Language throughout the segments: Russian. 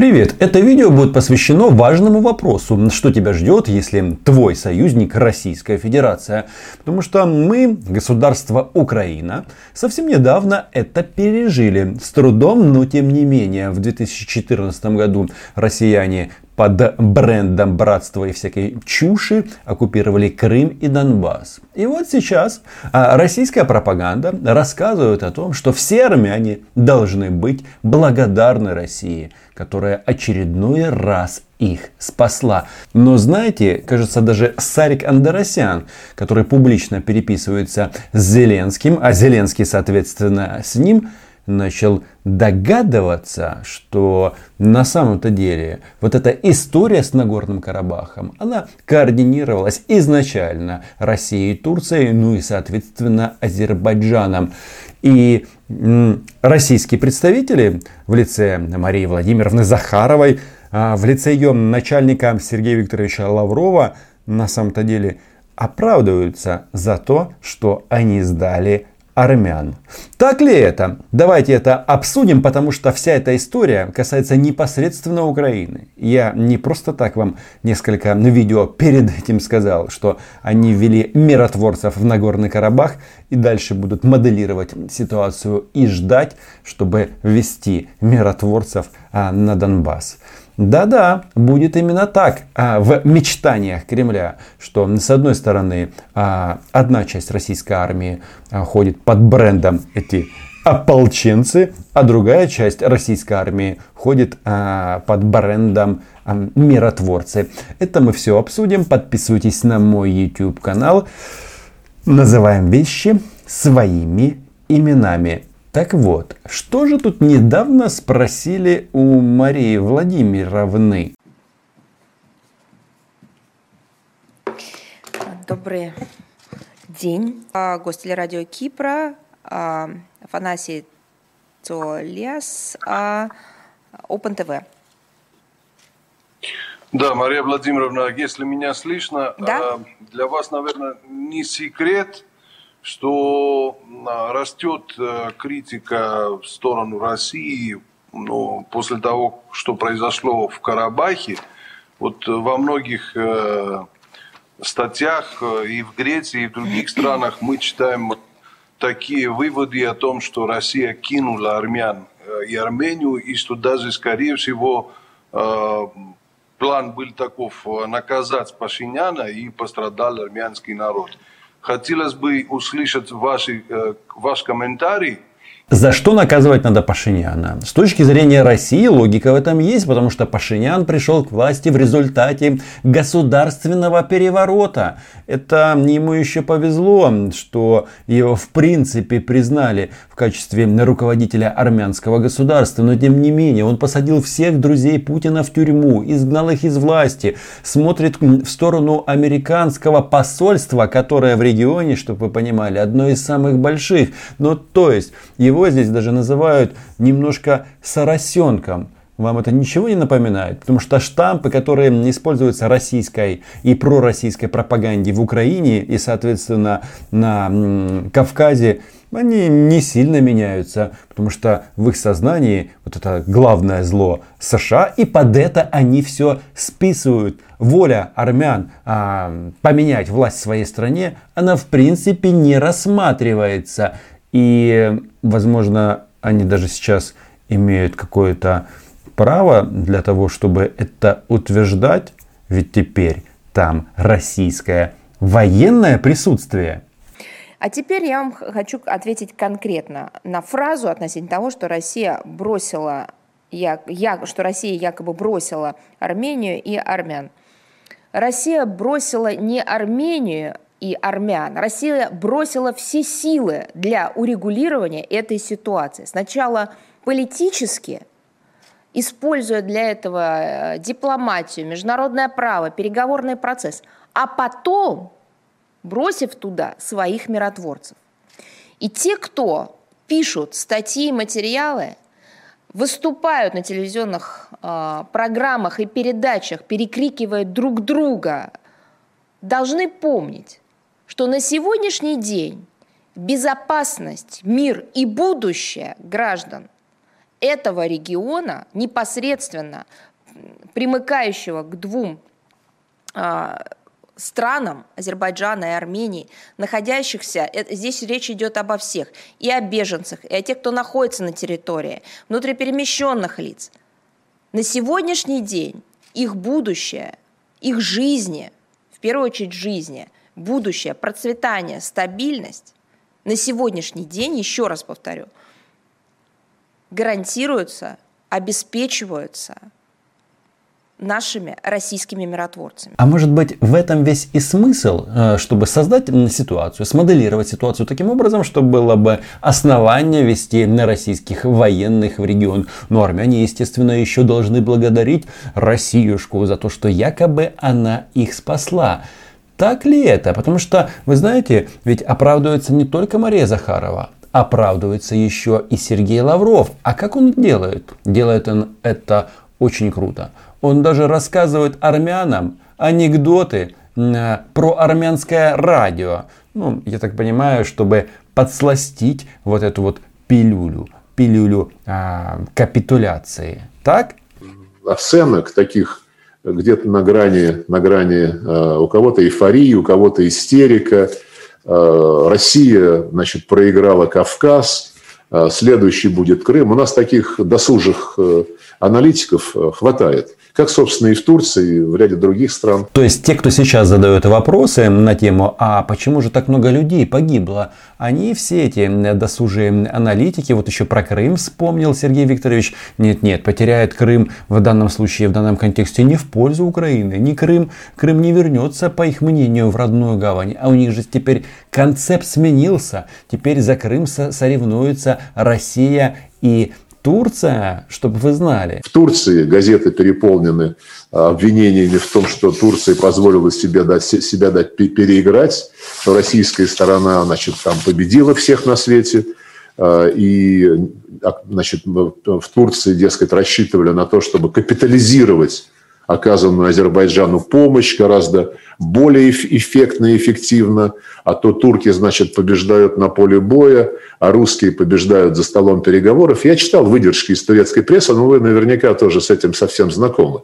Привет! Это видео будет посвящено важному вопросу, что тебя ждет, если твой союзник Российская Федерация. Потому что мы, государство Украина, совсем недавно это пережили. С трудом, но тем не менее. В 2014 году россияне под брендом братства и всякой чуши оккупировали Крым и Донбасс. И вот сейчас а, российская пропаганда рассказывает о том, что все армяне должны быть благодарны России, которая очередной раз их спасла. Но знаете, кажется, даже Сарик Андерасян, который публично переписывается с Зеленским, а Зеленский, соответственно, с ним, начал догадываться, что на самом-то деле вот эта история с Нагорным Карабахом, она координировалась изначально Россией и Турцией, ну и соответственно Азербайджаном. И российские представители в лице Марии Владимировны Захаровой, а, в лице ее начальника Сергея Викторовича Лаврова на самом-то деле оправдываются за то, что они сдали армян. Так ли это? Давайте это обсудим, потому что вся эта история касается непосредственно Украины. Я не просто так вам несколько видео перед этим сказал, что они ввели миротворцев в Нагорный Карабах и дальше будут моделировать ситуацию и ждать, чтобы ввести миротворцев а, на Донбасс. Да-да, будет именно так а, в мечтаниях Кремля, что с одной стороны а, одна часть российской армии а, ходит под брендом эти ополченцы, а другая часть российской армии ходит под брендом миротворцы. Это мы все обсудим. Подписывайтесь на мой YouTube канал. Называем вещи своими именами. Так вот, что же тут недавно спросили у Марии Владимировны? Добрый день. А, гость телерадио Кипра, а, Афанасий Цолес, Open TV. Да, Мария Владимировна, если меня слышно, да? для вас, наверное, не секрет, что а, растет э, критика в сторону России ну, после того, что произошло в Карабахе. Вот во многих э, статьях э, и в Греции, и в других странах мы читаем такие выводы о том, что Россия кинула армян и Армению, и что даже, скорее всего, план был таков наказать Пашиняна, и пострадал армянский народ. Хотелось бы услышать ваши, э, ваш комментарий за что наказывать надо Пашиняна? С точки зрения России логика в этом есть, потому что Пашинян пришел к власти в результате государственного переворота. Это ему еще повезло, что его в принципе признали в качестве руководителя армянского государства. Но тем не менее, он посадил всех друзей Путина в тюрьму, изгнал их из власти, смотрит в сторону американского посольства, которое в регионе, чтобы вы понимали, одно из самых больших. Ну, то есть, его его здесь даже называют немножко соросенком. Вам это ничего не напоминает? Потому что штампы, которые используются российской и пророссийской пропаганде в Украине и, соответственно, на Кавказе, они не сильно меняются, потому что в их сознании вот это главное зло США, и под это они все списывают. Воля армян а, поменять власть в своей стране, она в принципе не рассматривается. И, возможно, они даже сейчас имеют какое-то право для того, чтобы это утверждать, ведь теперь там российское военное присутствие. А теперь я вам хочу ответить конкретно на фразу относительно того, что Россия бросила, я, я, что Россия якобы бросила Армению и армян. Россия бросила не Армению, и армян. Россия бросила все силы для урегулирования этой ситуации. Сначала политически, используя для этого э, дипломатию, международное право, переговорный процесс, а потом бросив туда своих миротворцев. И те, кто пишут статьи и материалы, выступают на телевизионных э, программах и передачах, перекрикивая друг друга, должны помнить, что на сегодняшний день безопасность, мир и будущее граждан этого региона, непосредственно примыкающего к двум а, странам, Азербайджана и Армении, находящихся, э, здесь речь идет обо всех, и о беженцах, и о тех, кто находится на территории, внутриперемещенных лиц. На сегодняшний день их будущее, их жизни, в первую очередь жизни, будущее, процветание, стабильность на сегодняшний день, еще раз повторю, гарантируются, обеспечиваются – нашими российскими миротворцами. А может быть в этом весь и смысл, э, чтобы создать ситуацию, смоделировать ситуацию таким образом, чтобы было бы основание вести на российских военных в регион. Но армяне, естественно, еще должны благодарить Россиюшку за то, что якобы она их спасла. Так ли это? Потому что, вы знаете, ведь оправдывается не только Мария Захарова, оправдывается еще и Сергей Лавров. А как он делает? Делает он это очень круто. Он даже рассказывает армянам анекдоты про армянское радио. Ну, я так понимаю, чтобы подсластить вот эту вот пилюлю, пилюлю а, капитуляции. Так? Оценок таких где-то на грани, на грани э, у кого-то эйфории, у кого-то истерика. Э, Россия, значит, проиграла Кавказ, э, следующий будет Крым. У нас таких досужих аналитиков хватает как, собственно, и в Турции, и в ряде других стран. То есть те, кто сейчас задают вопросы на тему, а почему же так много людей погибло, они все эти досужие аналитики, вот еще про Крым вспомнил Сергей Викторович, нет-нет, потеряет Крым в данном случае, в данном контексте не в пользу Украины, не Крым, Крым не вернется, по их мнению, в родную гавань, а у них же теперь концепт сменился, теперь за Крым соревнуются Россия и Турция, чтобы вы знали. В Турции газеты переполнены а, обвинениями в том, что Турция позволила себе дать, себя дать переиграть, российская сторона значит, там победила всех на свете, а, и а, значит, в Турции, дескать, рассчитывали на то, чтобы капитализировать оказанную Азербайджану помощь гораздо более эффектно и эффективно, а то турки, значит, побеждают на поле боя, а русские побеждают за столом переговоров. Я читал выдержки из турецкой прессы, но вы наверняка тоже с этим совсем знакомы.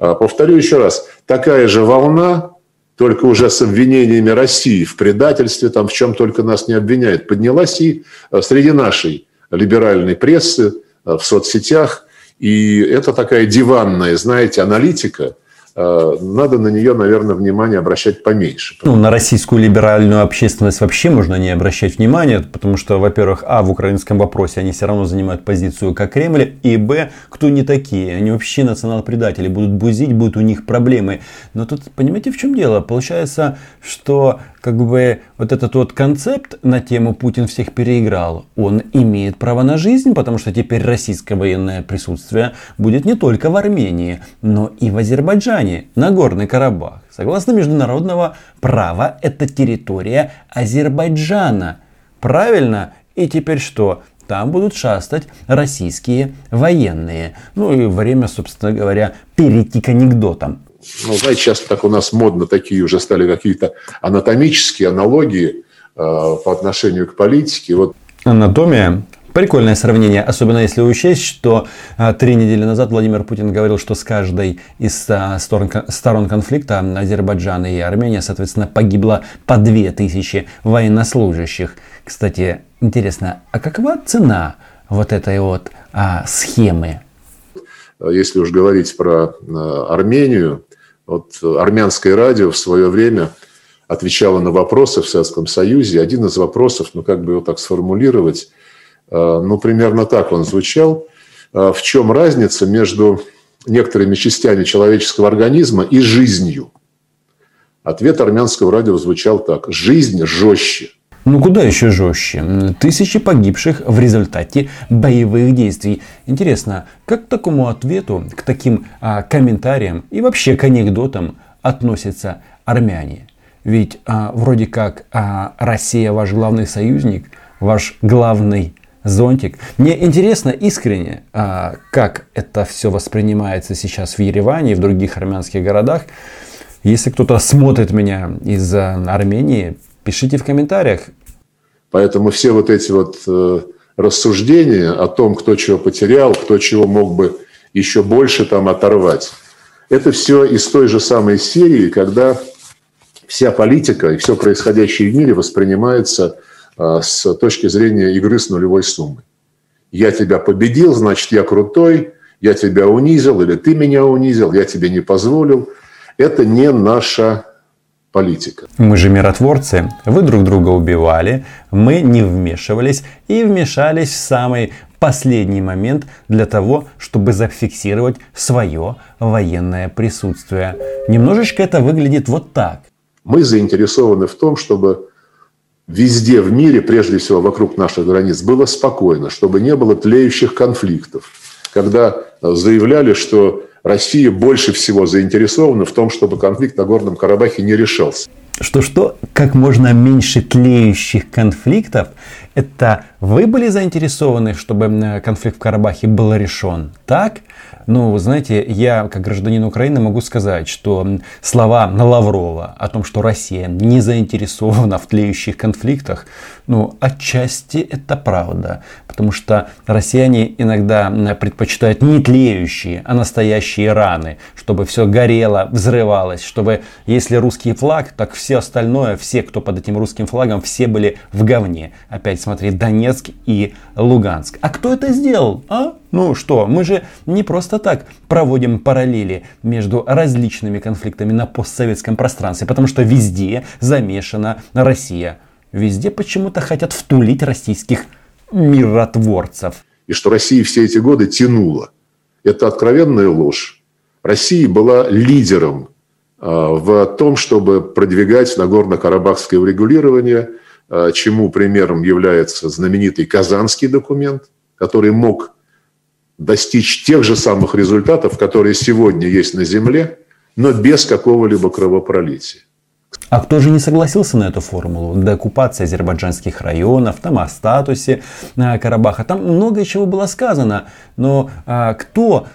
А, повторю еще раз, такая же волна, только уже с обвинениями России в предательстве, там в чем только нас не обвиняют, поднялась и а, среди нашей либеральной прессы, а, в соцсетях. И это такая диванная, знаете, аналитика – Э, надо на нее, наверное, внимание обращать поменьше. Ну, на российскую либеральную общественность вообще можно не обращать внимания, потому что, во-первых, а, в украинском вопросе они все равно занимают позицию как Кремль, и, б, кто не такие, они вообще национал-предатели, будут бузить, будут у них проблемы. Но тут, понимаете, в чем дело? Получается, что как бы вот этот вот концепт на тему Путин всех переиграл, он имеет право на жизнь, потому что теперь российское военное присутствие будет не только в Армении, но и в Азербайджане, на Горный Карабах. Согласно международного права, это территория Азербайджана. Правильно? И теперь что? Там будут шастать российские военные. Ну и время, собственно говоря, перейти к анекдотам ну, знаете, сейчас так у нас модно такие уже стали какие-то анатомические аналогии э, по отношению к политике. Вот. Анатомия Прикольное сравнение, особенно если учесть, что а, три недели назад Владимир Путин говорил, что с каждой из а, сторон, сторон конфликта Азербайджан и Армения, соответственно, погибло по две тысячи военнослужащих. Кстати, интересно, а какова цена вот этой вот а, схемы? Если уж говорить про а, Армению, вот армянское радио в свое время отвечало на вопросы в Советском Союзе. Один из вопросов, ну как бы его так сформулировать, э, ну примерно так он звучал. Э, в чем разница между некоторыми частями человеческого организма и жизнью? Ответ армянского радио звучал так. Жизнь жестче. Ну куда еще жестче? Тысячи погибших в результате боевых действий. Интересно, как к такому ответу, к таким а, комментариям и вообще к анекдотам относятся армяне? Ведь а, вроде как а, Россия ваш главный союзник, ваш главный зонтик. Мне интересно искренне, а, как это все воспринимается сейчас в Ереване и в других армянских городах. Если кто-то смотрит меня из а, Армении, Пишите в комментариях. Поэтому все вот эти вот э, рассуждения о том, кто чего потерял, кто чего мог бы еще больше там оторвать. Это все из той же самой серии, когда вся политика и все происходящее в мире воспринимается а, с точки зрения игры с нулевой суммой. Я тебя победил, значит, я крутой, я тебя унизил, или ты меня унизил, я тебе не позволил. Это не наша политика. Мы же миротворцы, вы друг друга убивали, мы не вмешивались и вмешались в самый последний момент для того, чтобы зафиксировать свое военное присутствие. Немножечко это выглядит вот так. Мы заинтересованы в том, чтобы везде в мире, прежде всего вокруг наших границ, было спокойно, чтобы не было тлеющих конфликтов. Когда заявляли, что Россия больше всего заинтересована в том, чтобы конфликт на Горном Карабахе не решался. Что-что, как можно меньше тлеющих конфликтов, это вы были заинтересованы, чтобы конфликт в Карабахе был решен, так? Ну, знаете, я, как гражданин Украины, могу сказать, что слова Лаврова о том, что Россия не заинтересована в тлеющих конфликтах, ну, отчасти это правда. Потому что россияне иногда предпочитают не тлеющие, а настоящие раны, чтобы все горело, взрывалось, чтобы если русский флаг, так все остальное, все, кто под этим русским флагом, все были в говне. Опять смотри, Донецк и Луганск. А кто это сделал? А? Ну что, мы же не просто так проводим параллели между различными конфликтами на постсоветском пространстве, потому что везде замешана Россия. Везде почему-то хотят втулить российских миротворцев. И что Россия все эти годы тянула. Это откровенная ложь. Россия была лидером а, в том, чтобы продвигать Нагорно-Карабахское урегулирование, а, чему примером является знаменитый Казанский документ, который мог достичь тех же самых результатов, которые сегодня есть на Земле, но без какого-либо кровопролития. А кто же не согласился на эту формулу? Деоккупация азербайджанских районов, там о статусе э, Карабаха, там много чего было сказано. Но а, кто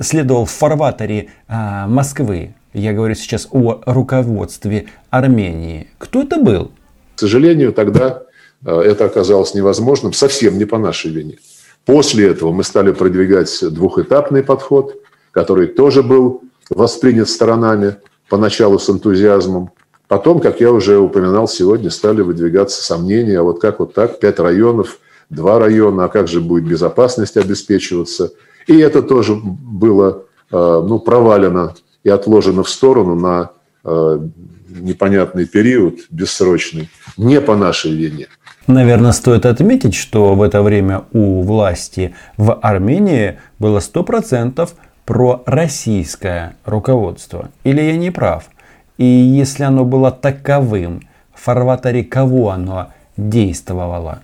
следовал в фарватере а, Москвы? Я говорю сейчас о руководстве Армении. Кто это был? К сожалению, тогда это оказалось невозможным, совсем не по нашей вине. После этого мы стали продвигать двухэтапный подход, который тоже был воспринят сторонами поначалу с энтузиазмом. Потом, как я уже упоминал сегодня, стали выдвигаться сомнения, а вот как вот так, пять районов, два района, а как же будет безопасность обеспечиваться. И это тоже было э, ну, провалено и отложено в сторону на непонятный период, бессрочный, не по нашей вине. Наверное, стоит отметить, что в это время у власти в Армении было 100% пророссийское руководство. Или я не прав? И если оно было таковым, в фарватере кого оно действовало?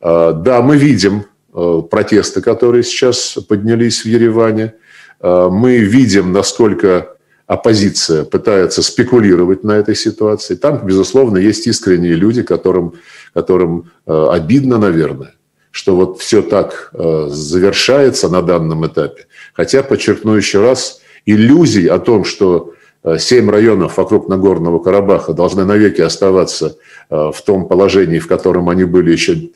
А, да, мы видим э, протесты, которые сейчас поднялись в Ереване. Мы видим, насколько оппозиция пытается спекулировать на этой ситуации. Там, безусловно, есть искренние люди, которым, которым э, обидно, наверное, что вот все так э, завершается на данном этапе. Хотя, подчеркну еще раз, иллюзий о том, что э, семь районов вокруг Нагорного Карабаха должны навеки оставаться в том положении, в котором они были еще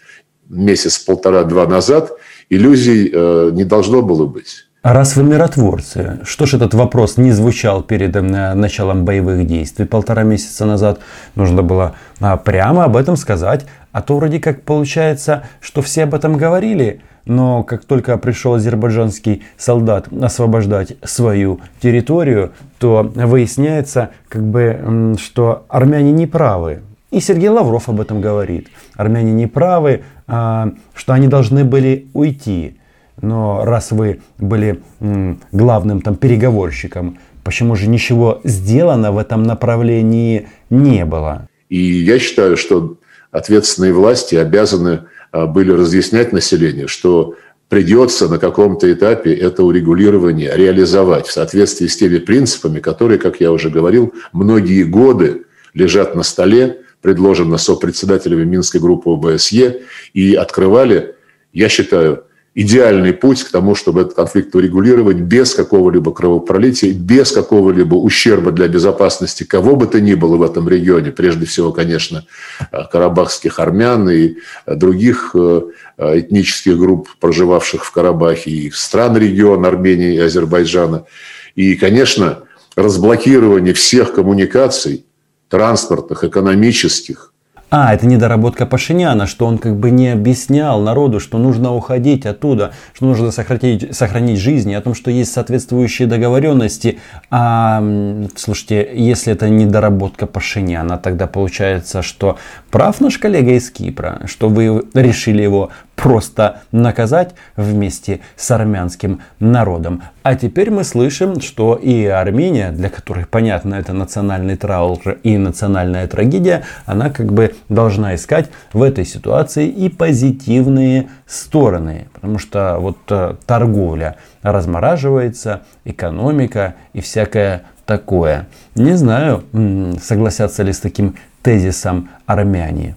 месяц, полтора-два назад, иллюзий не должно было быть. А раз вы миротворцы, что ж этот вопрос не звучал перед э, началом боевых действий полтора месяца назад? Нужно было а, прямо об этом сказать. А то вроде как получается, что все об этом говорили, но как только пришел азербайджанский солдат освобождать свою территорию, то выясняется, как бы, что армяне не правы. И Сергей Лавров об этом говорит. Армяне не правы, а, что они должны были уйти. Но раз вы были главным там переговорщиком, почему же ничего сделано в этом направлении не было? И я считаю, что ответственные власти обязаны а, были разъяснять населению, что придется на каком-то этапе это урегулирование реализовать в соответствии с теми принципами, которые, как я уже говорил, многие годы лежат на столе, предложено сопредседателями Минской группы ОБСЕ и открывали, я считаю, идеальный путь к тому, чтобы этот конфликт урегулировать без какого-либо кровопролития, без какого-либо ущерба для безопасности кого бы то ни было в этом регионе, прежде всего, конечно, карабахских армян и других э, этнических групп, проживавших в Карабахе, и стран региона Армении и Азербайджана. И, конечно, разблокирование всех коммуникаций, транспортных, экономических, а, это недоработка Пашиняна, что он как бы не объяснял народу, что нужно уходить оттуда, что нужно сохранить, сохранить жизни, о том, что есть соответствующие договоренности. А, слушайте, если это недоработка Пашиняна, тогда получается, что прав наш коллега из Кипра, что вы решили его просто наказать вместе с армянским народом. А теперь мы слышим, что и Армения, для которой, понятно, это национальный траур и национальная трагедия, она как бы должна искать в этой ситуации и позитивные стороны. Потому что вот э, торговля размораживается, экономика и всякое такое. Не знаю, согласятся ли с таким тезисом армяне.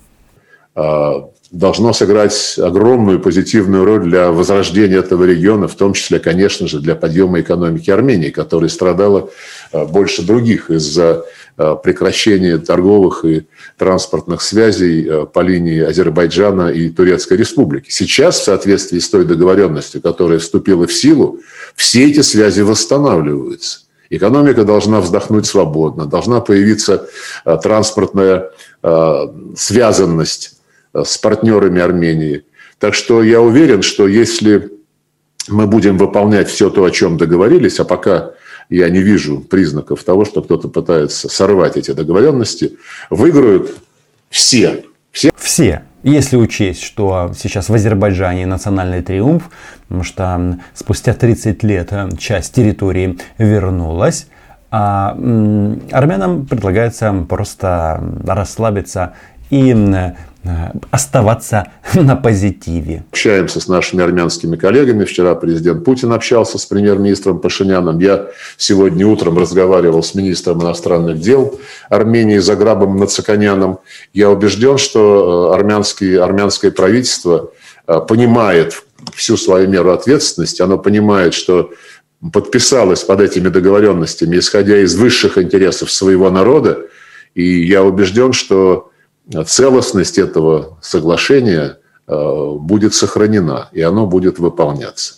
А, должно сыграть огромную позитивную роль для возрождения этого региона, в том числе, конечно же, для подъема экономики Армении, которая страдала э, больше других из-за э, прекращения торговых и транспортных связей э, по линии Азербайджана и Турецкой Республики. Сейчас, в соответствии с той договоренностью, которая вступила в силу, все эти связи восстанавливаются. Экономика должна вздохнуть свободно, должна появиться транспортная связанность с партнерами Армении. Так что я уверен, что если мы будем выполнять все то, о чем договорились, а пока я не вижу признаков того, что кто-то пытается сорвать эти договоренности, выиграют все. Все. Все. Если учесть, что сейчас в Азербайджане национальный триумф, потому что спустя 30 лет э, часть территории вернулась, а армянам предлагается просто расслабиться и Э, оставаться на позитиве. Общаемся с нашими армянскими коллегами. Вчера президент Путин общался с премьер-министром Пашиняном. Я сегодня утром разговаривал с министром иностранных дел Армении Заграбом Нацаканяном. Я убежден, что э, армянский, армянское правительство э, понимает всю свою меру ответственности. Оно понимает, что подписалось под этими договоренностями, исходя из высших интересов своего народа. И я убежден, что целостность этого соглашения э, будет сохранена, и оно будет выполняться.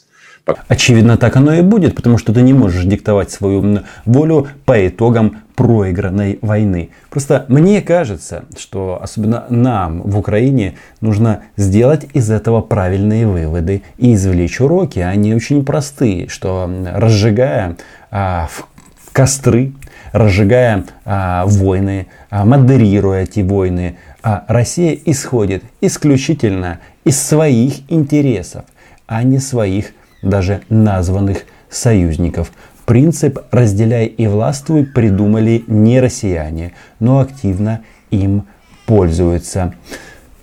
Очевидно, так оно и будет, потому что ты не можешь диктовать свою волю по итогам проигранной войны. Просто мне кажется, что особенно нам в Украине нужно сделать из этого правильные выводы и извлечь уроки. Они очень простые, что разжигая а, в костры, разжигая а, войны, а, модерируя эти войны, а Россия исходит исключительно из своих интересов, а не своих даже названных союзников. Принцип «разделяй и властвуй» придумали не россияне, но активно им пользуются.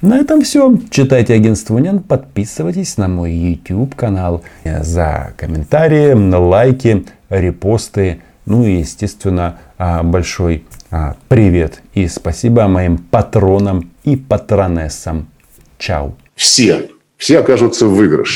На этом все. Читайте агентство Униан, подписывайтесь на мой YouTube канал за комментарии, лайки, репосты, ну и, естественно, а, большой а, привет и спасибо моим патронам и патронессам. Чао. Все, все окажутся в выигрыше.